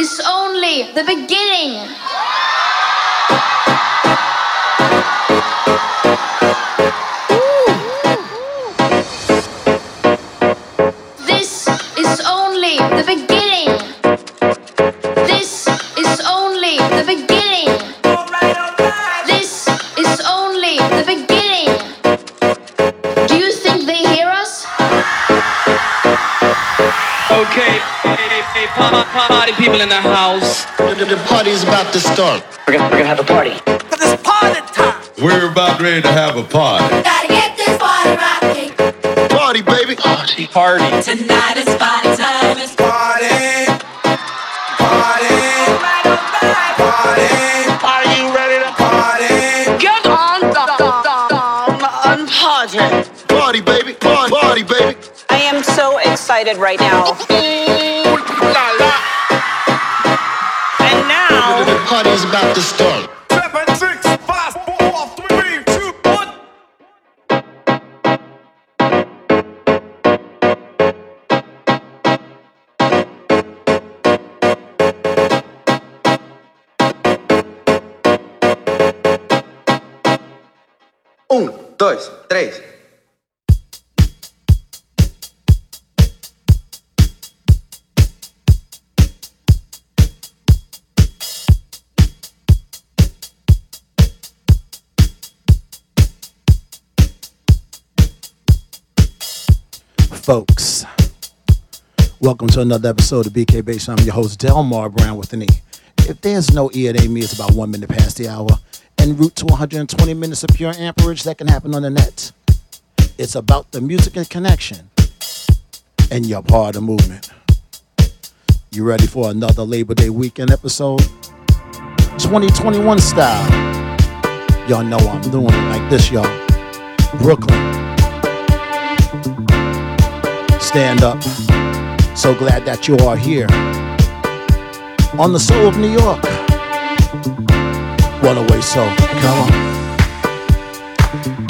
is only the beginning. Party people in the house. The, the party's about to start. We're gonna, we're gonna have a party. This party time. We're about ready to have a party. Gotta get this party rocking. Party, baby. Party, party. Tonight is party time. It's party. Party. Party. Are you ready to party? Get on down, down and party. party, baby? Party, party, baby. I am so excited right now. The party's about to start. Um, dois, três. Folks. Welcome to another episode of BK Bass. I'm your host, Delmar Brown with an E. If there's no E, it ain't me. It's about one minute past the hour. En route to 120 minutes of pure amperage that can happen on the net. It's about the music and connection. And you're part of the movement. You ready for another Labor Day weekend episode? 2021 style. Y'all know I'm doing it like this, y'all. Brooklyn. Stand up. So glad that you are here on the soul of New York. One away soul. Come on.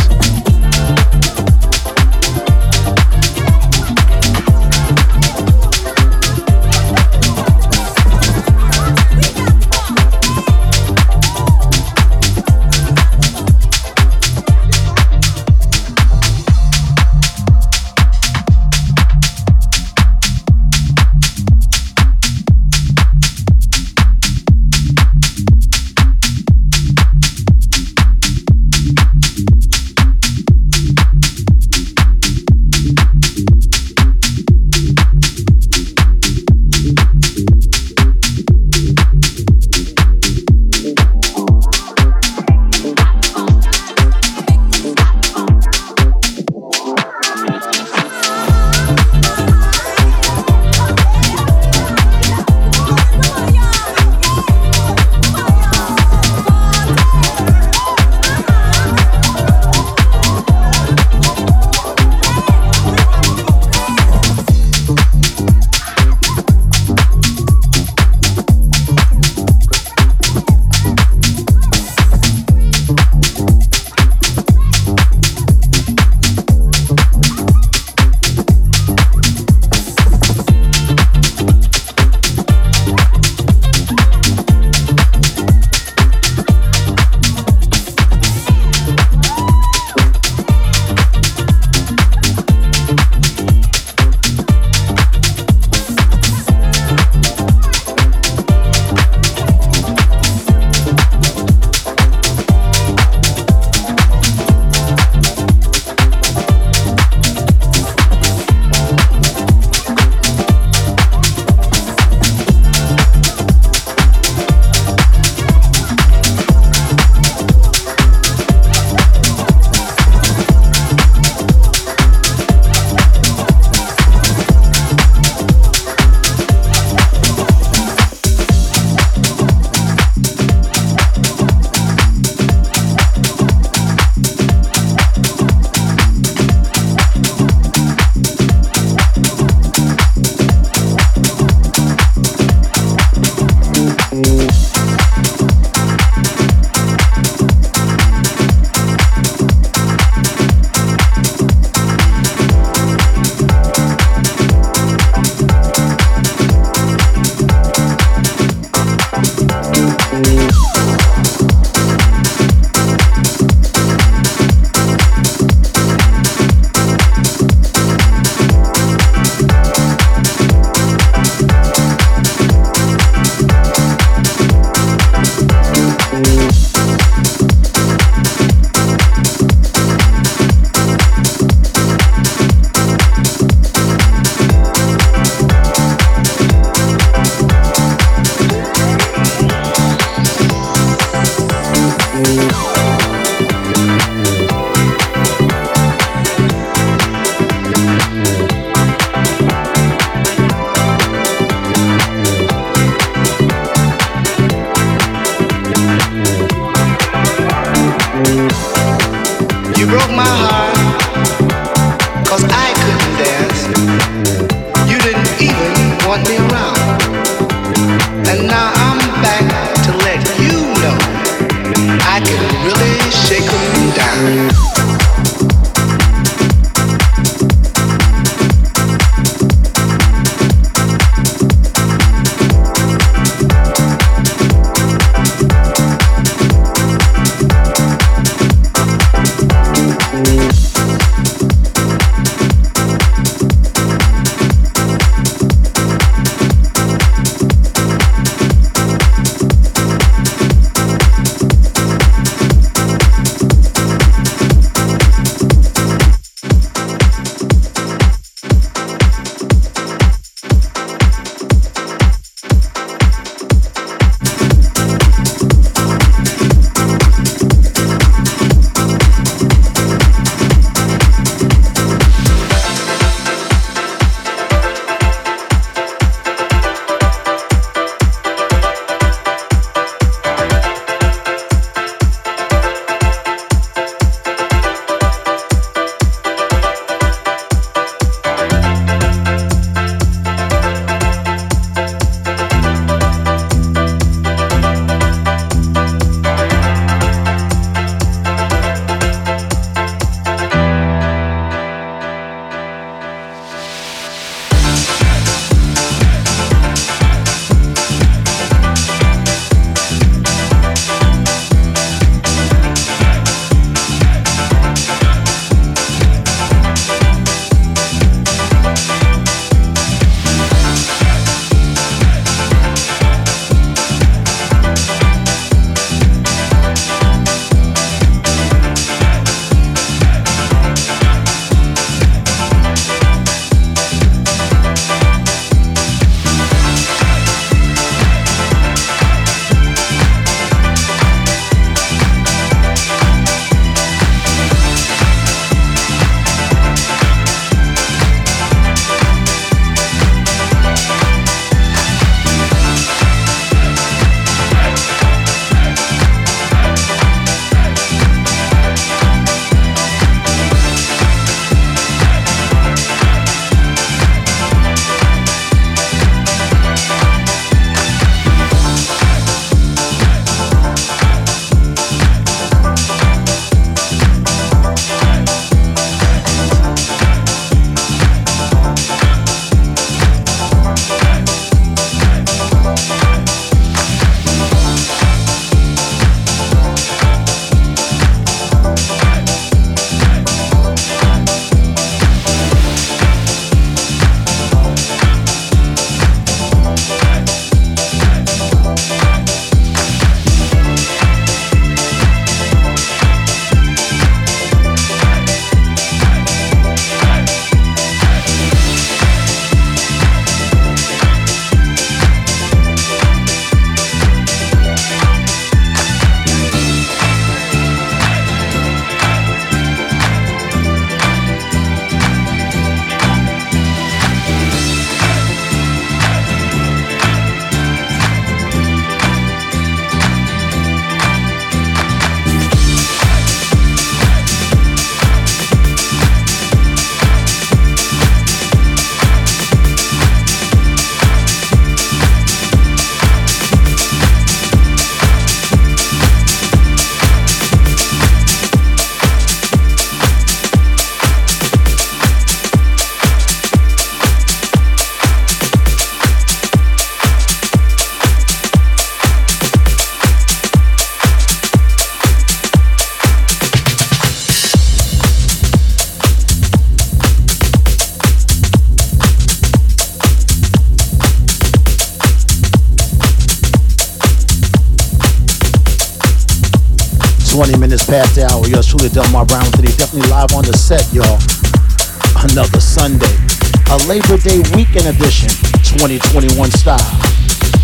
Labor Day weekend edition, 2021 style.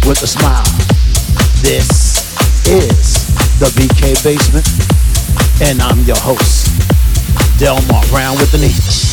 With a smile. This is the BK Basement. And I'm your host, Delmar Brown with the knee.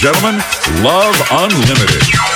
Gentlemen, Love Unlimited.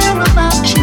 care about you.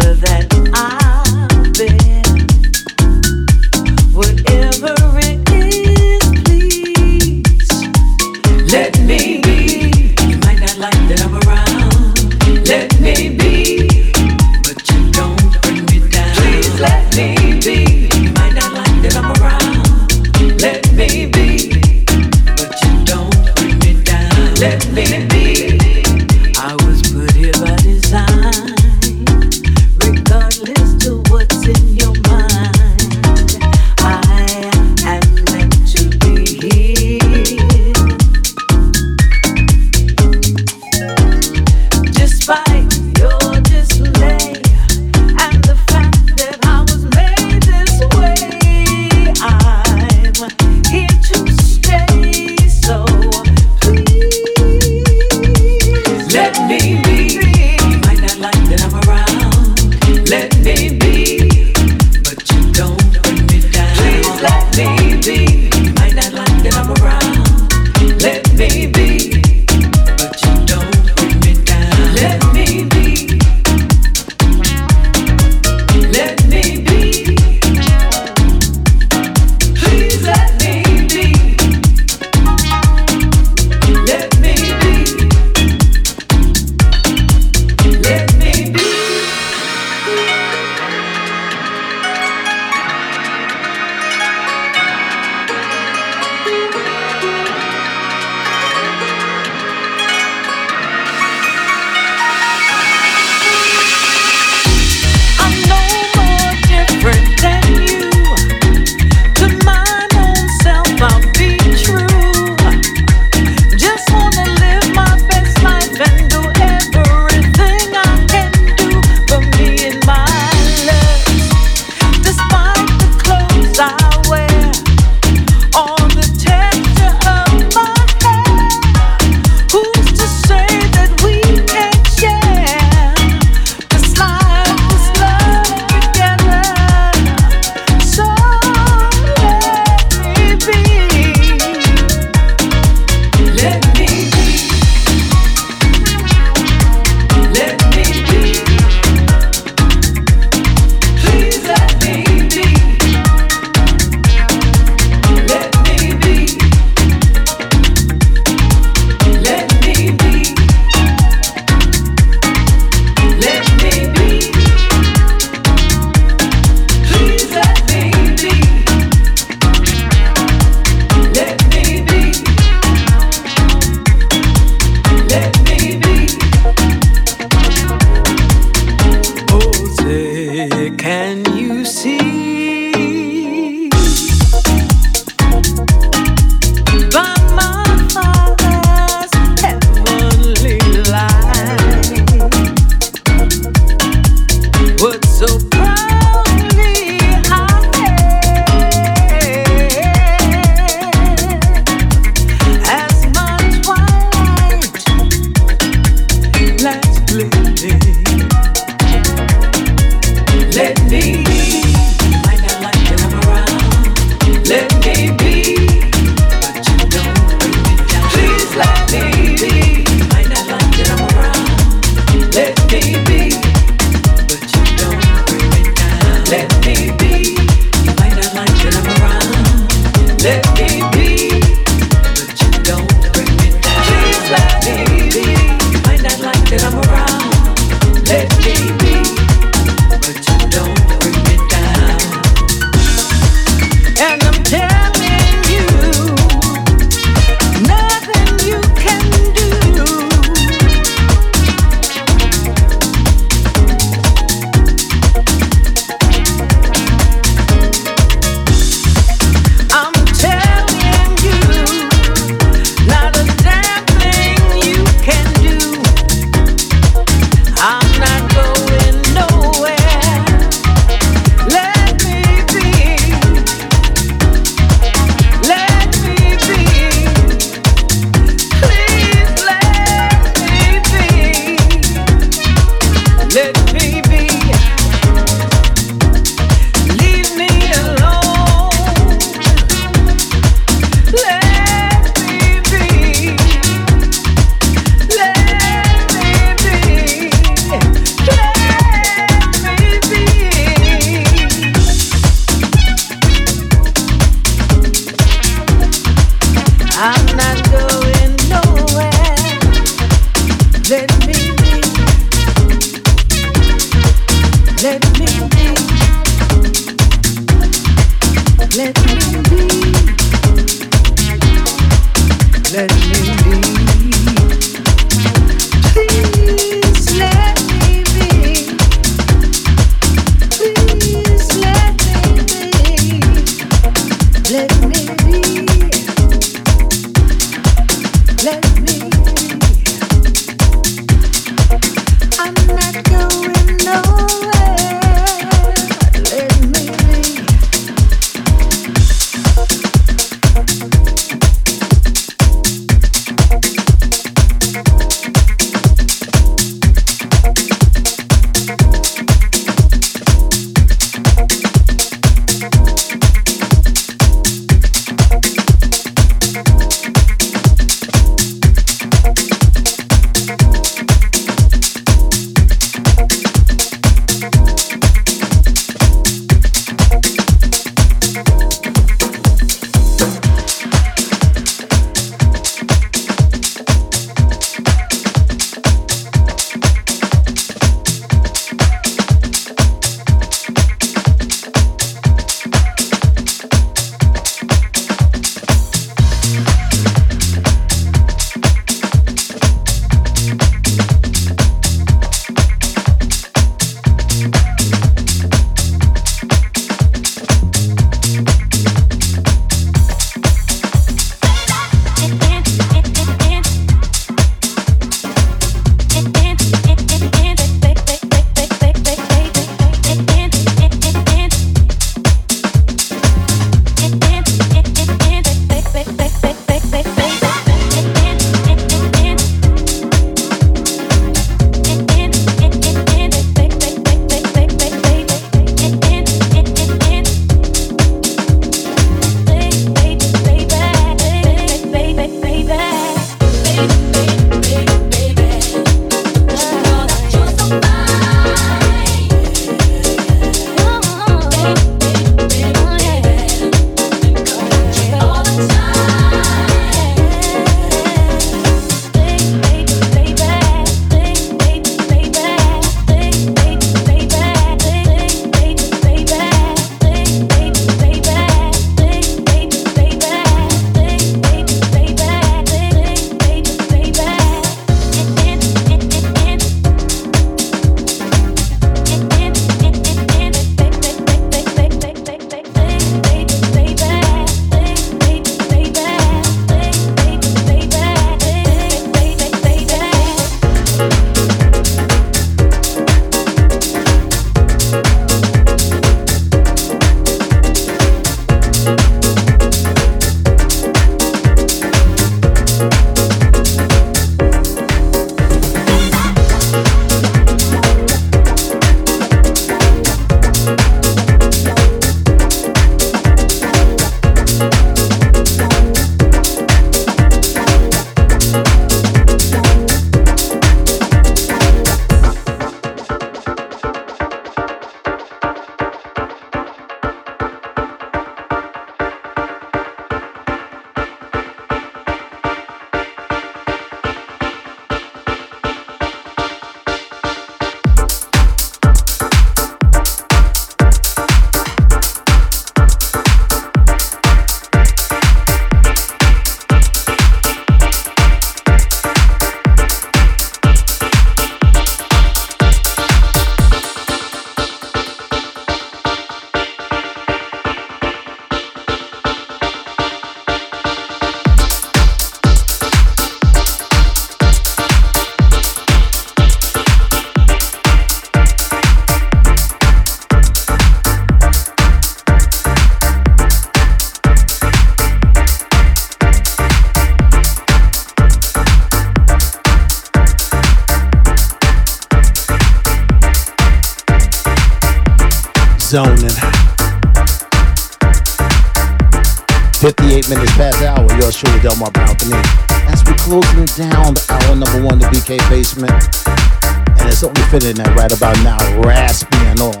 Fitting that right about now, raspy and all,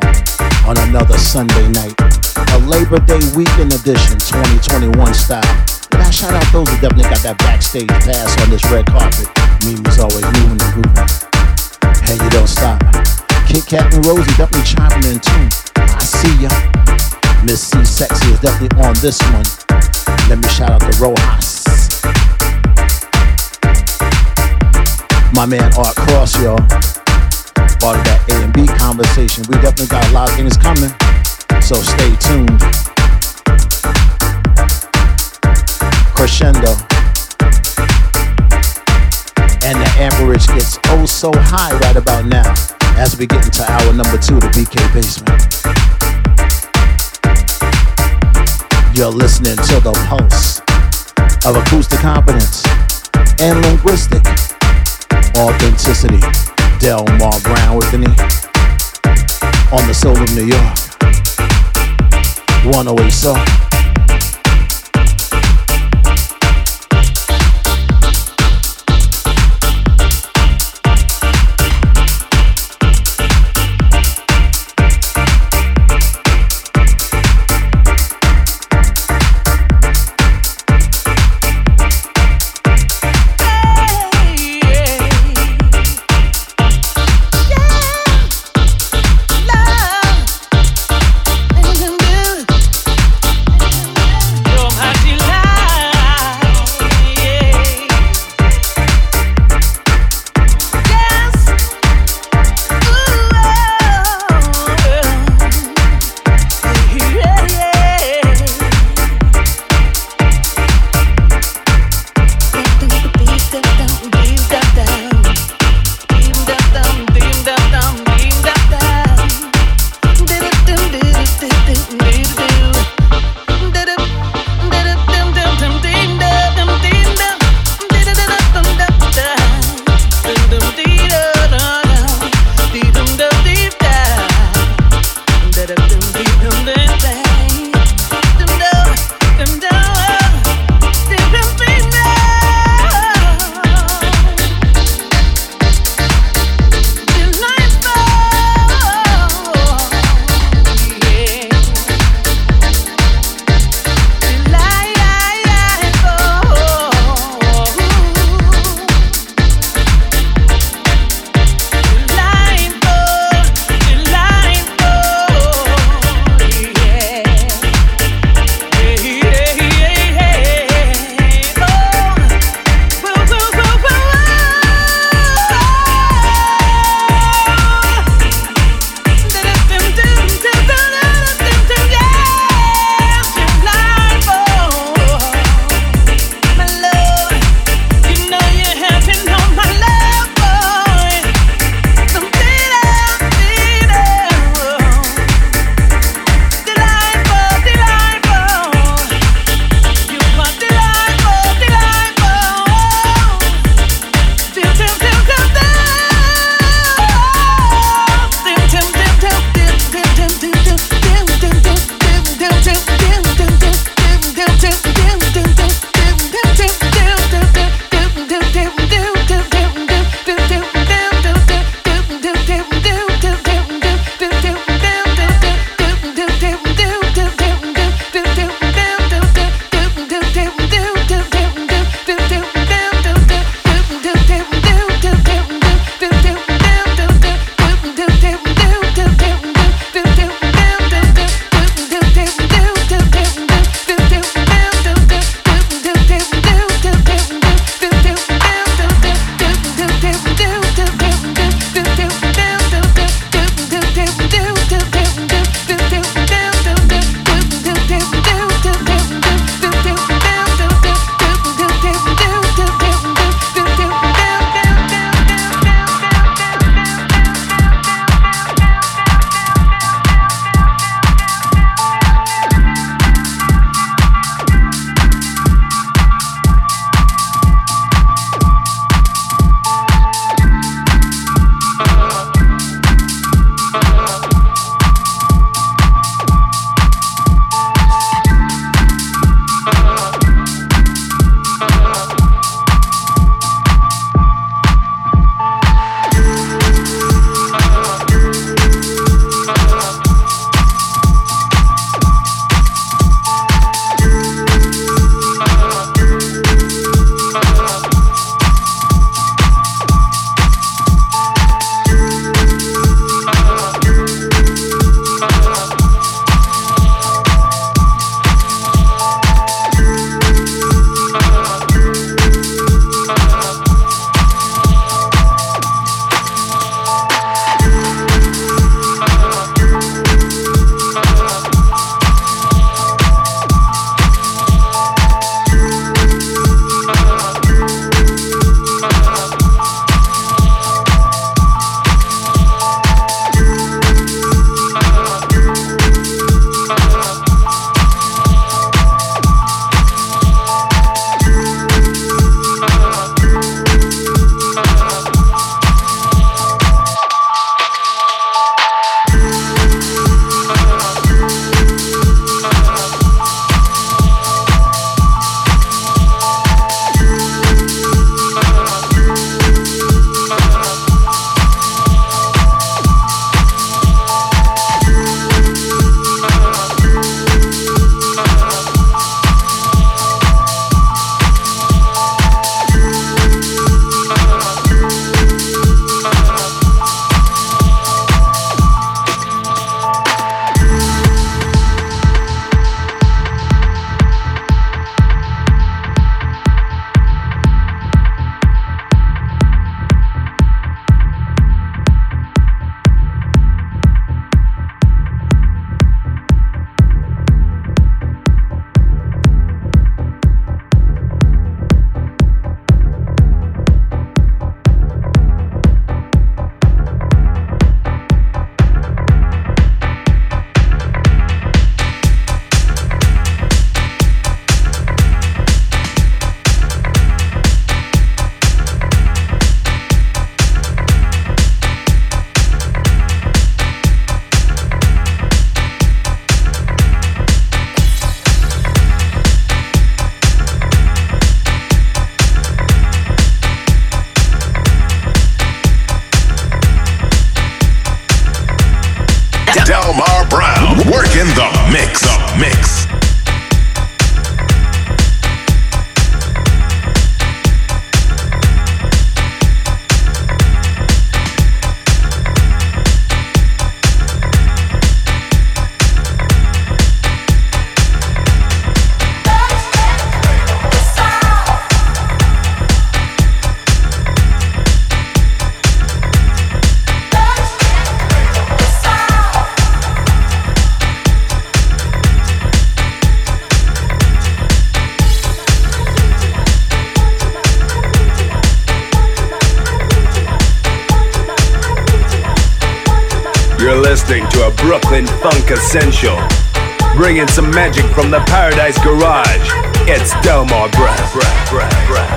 on another Sunday night. A Labor Day weekend edition, 2021 style. I shout out those who definitely got that backstage pass on this red carpet. Mimi's always moving and grooving. Hey, you don't stop. Kit Kat and Rosie definitely chiming in too. I see ya. Miss C Sexy is definitely on this one. Let me shout out the Rojas. My man Art Cross, y'all. Part of that A and B conversation. We definitely got a lot of things coming. So stay tuned. Crescendo. And the amperage gets oh so high right about now as we get into hour number two, the BK Basement. You're listening to the pulse of acoustic competence and linguistic authenticity. Delmar Brown with me on the soul of New York. 108 Soul. Essential. Bringing some magic from the Paradise Garage. It's Delmar Brown. Easy, making my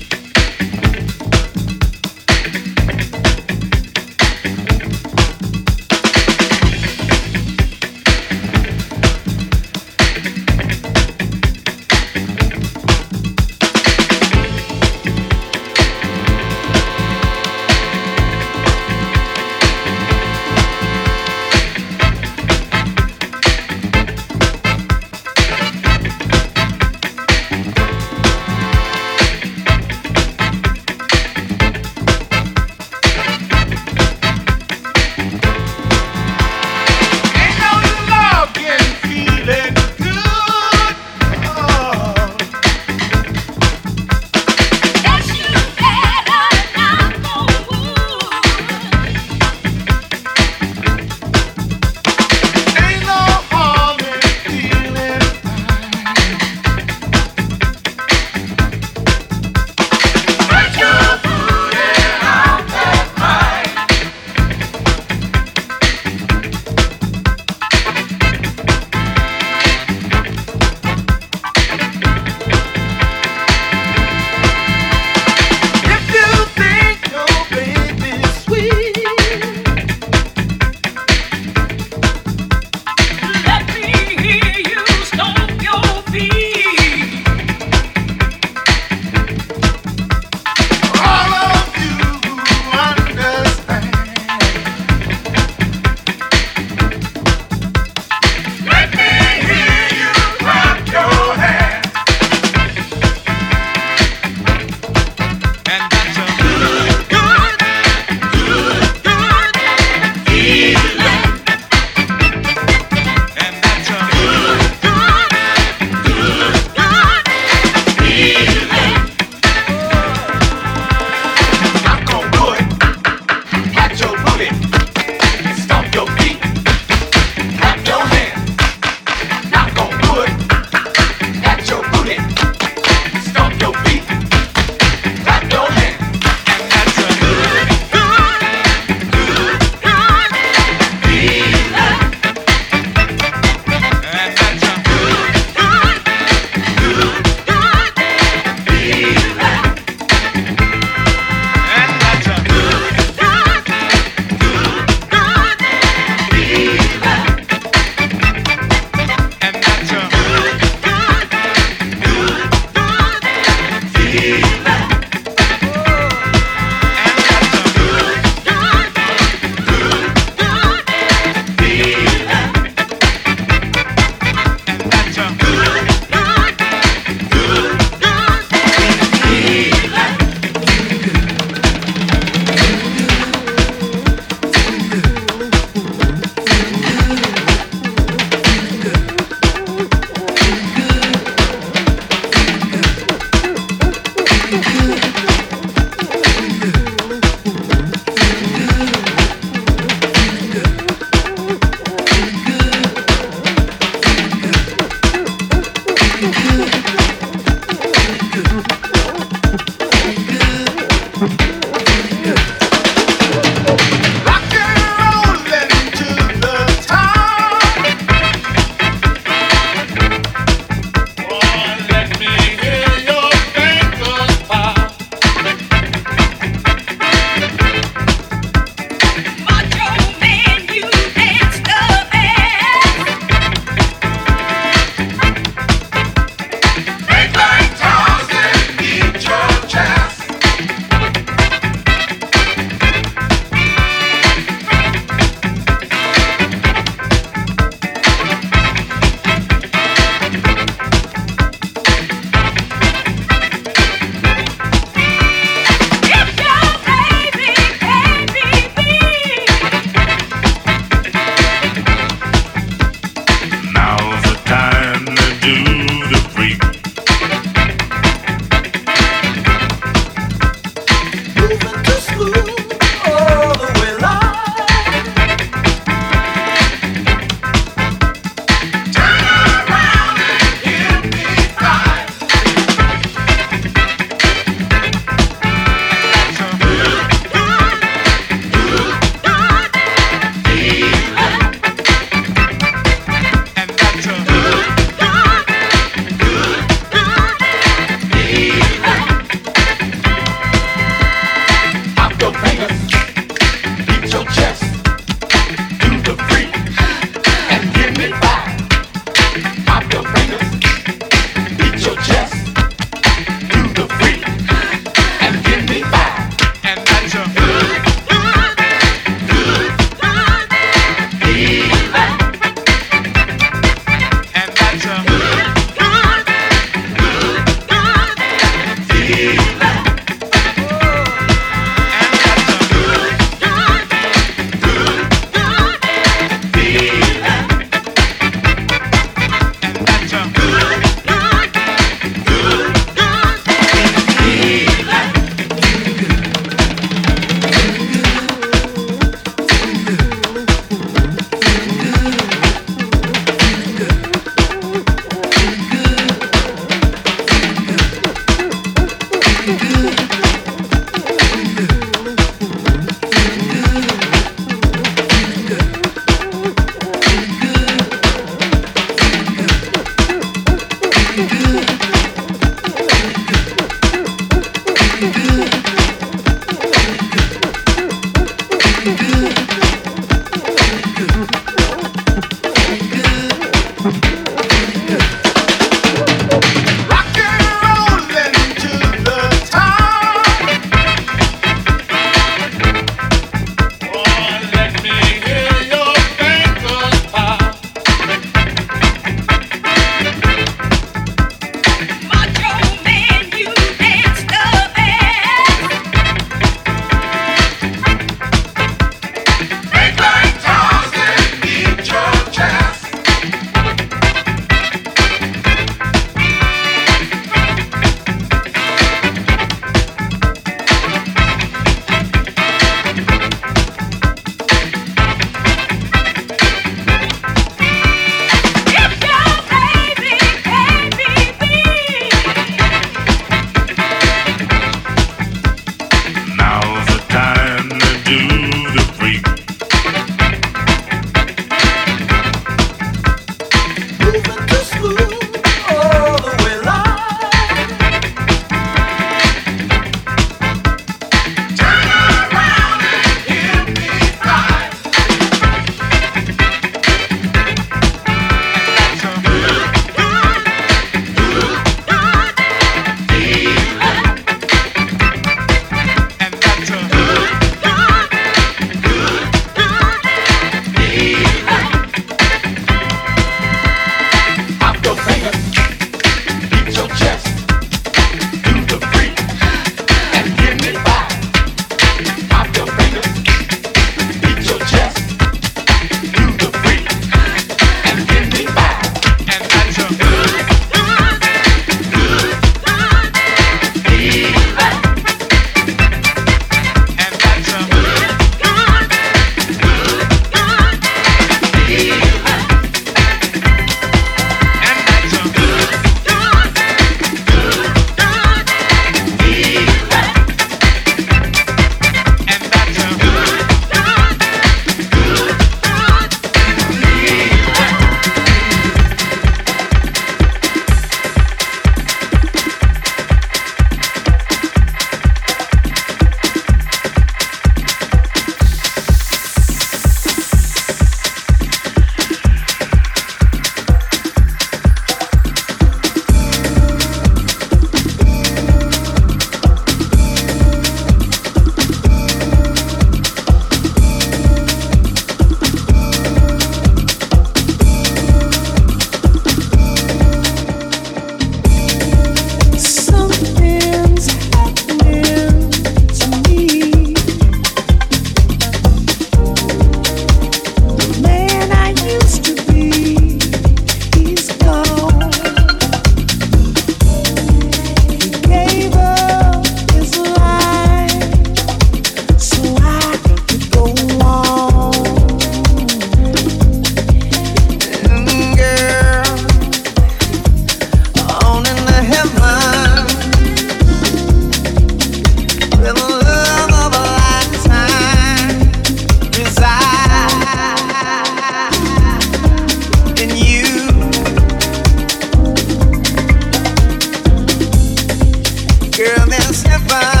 never.